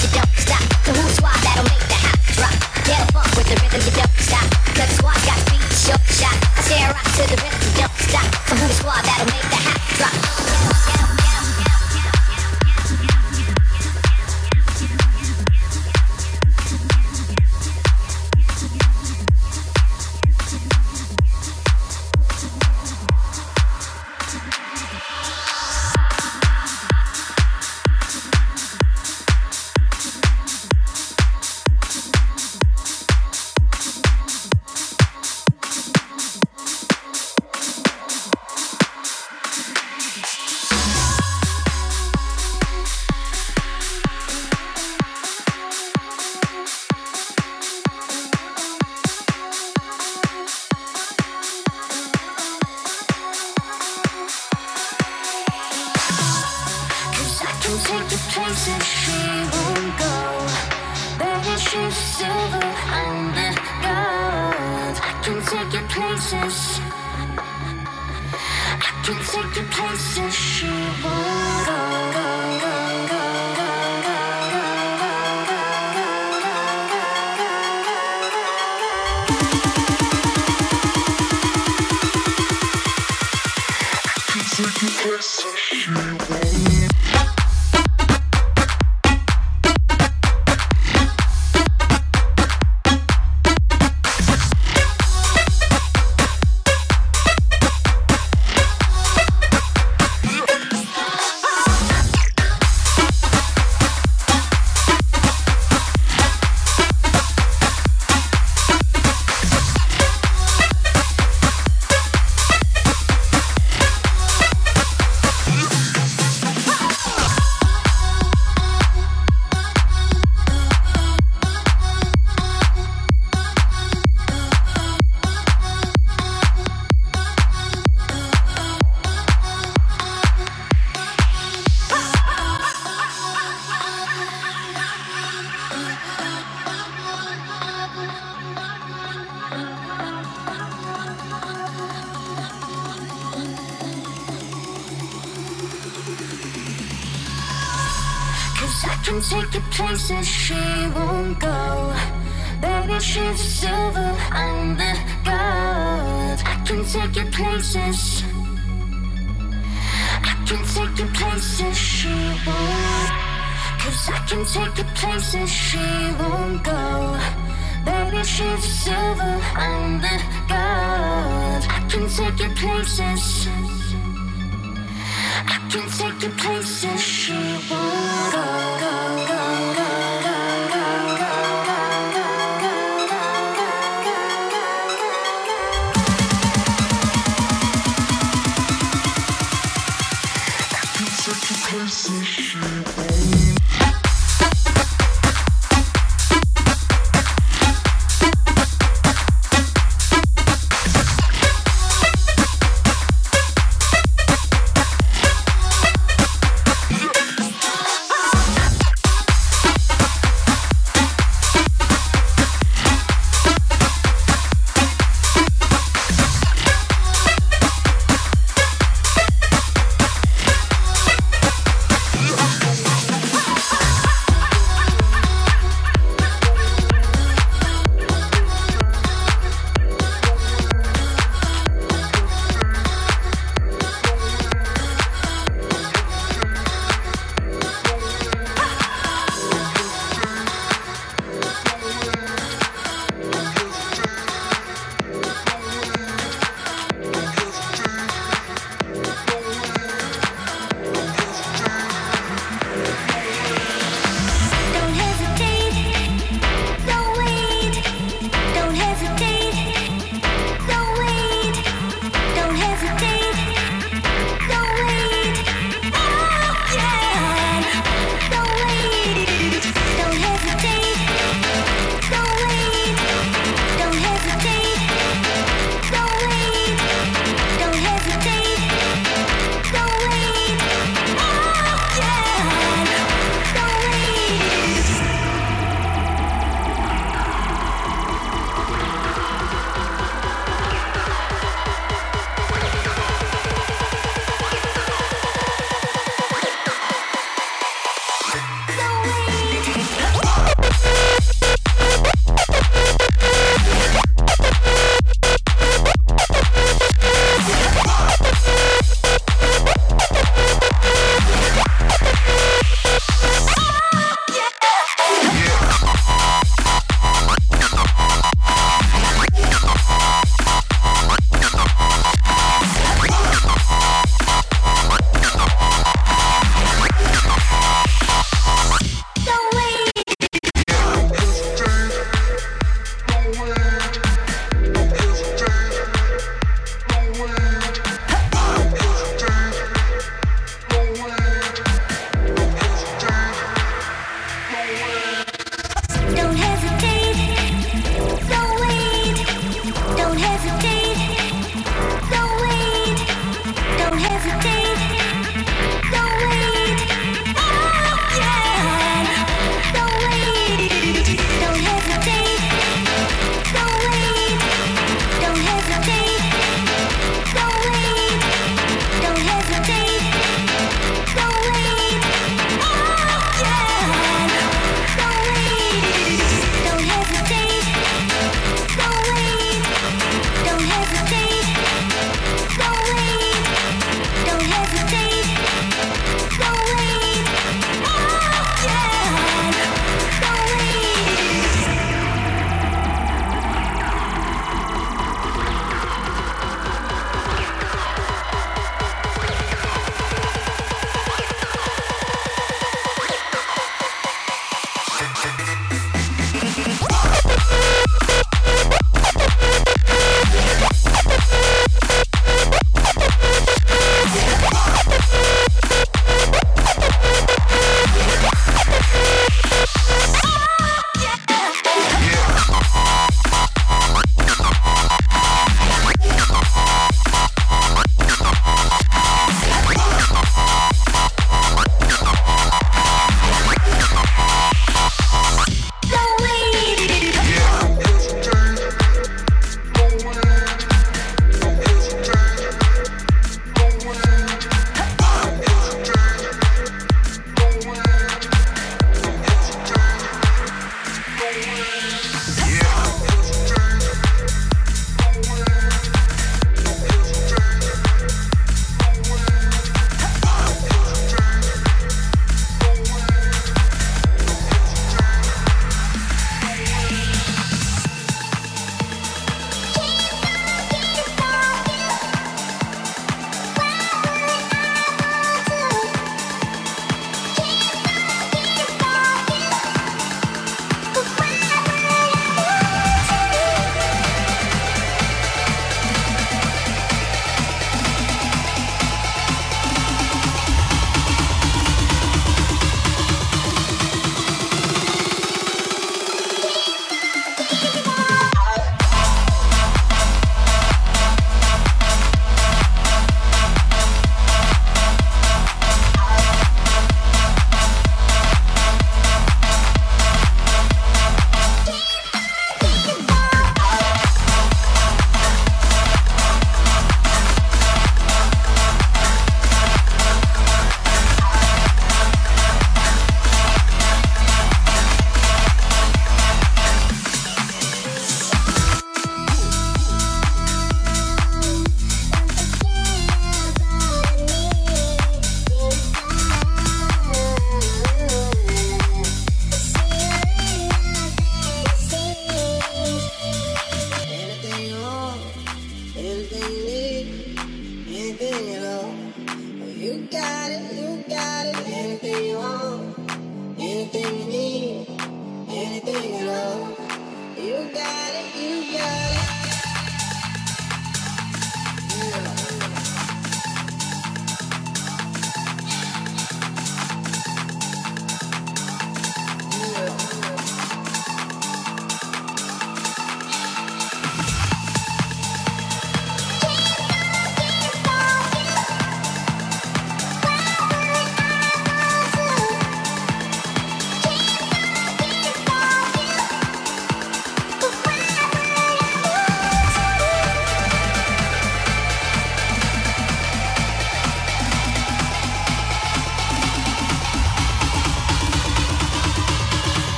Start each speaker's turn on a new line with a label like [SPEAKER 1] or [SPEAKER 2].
[SPEAKER 1] you
[SPEAKER 2] don't.
[SPEAKER 3] Can take you places she won't go. Baby, she's silver, I'm the gold. I can take you places. I can take you places she won't. Cause I can take you places she won't go. Baby, she's silver, I'm the gold. I can take you places. I can take you places she won't go.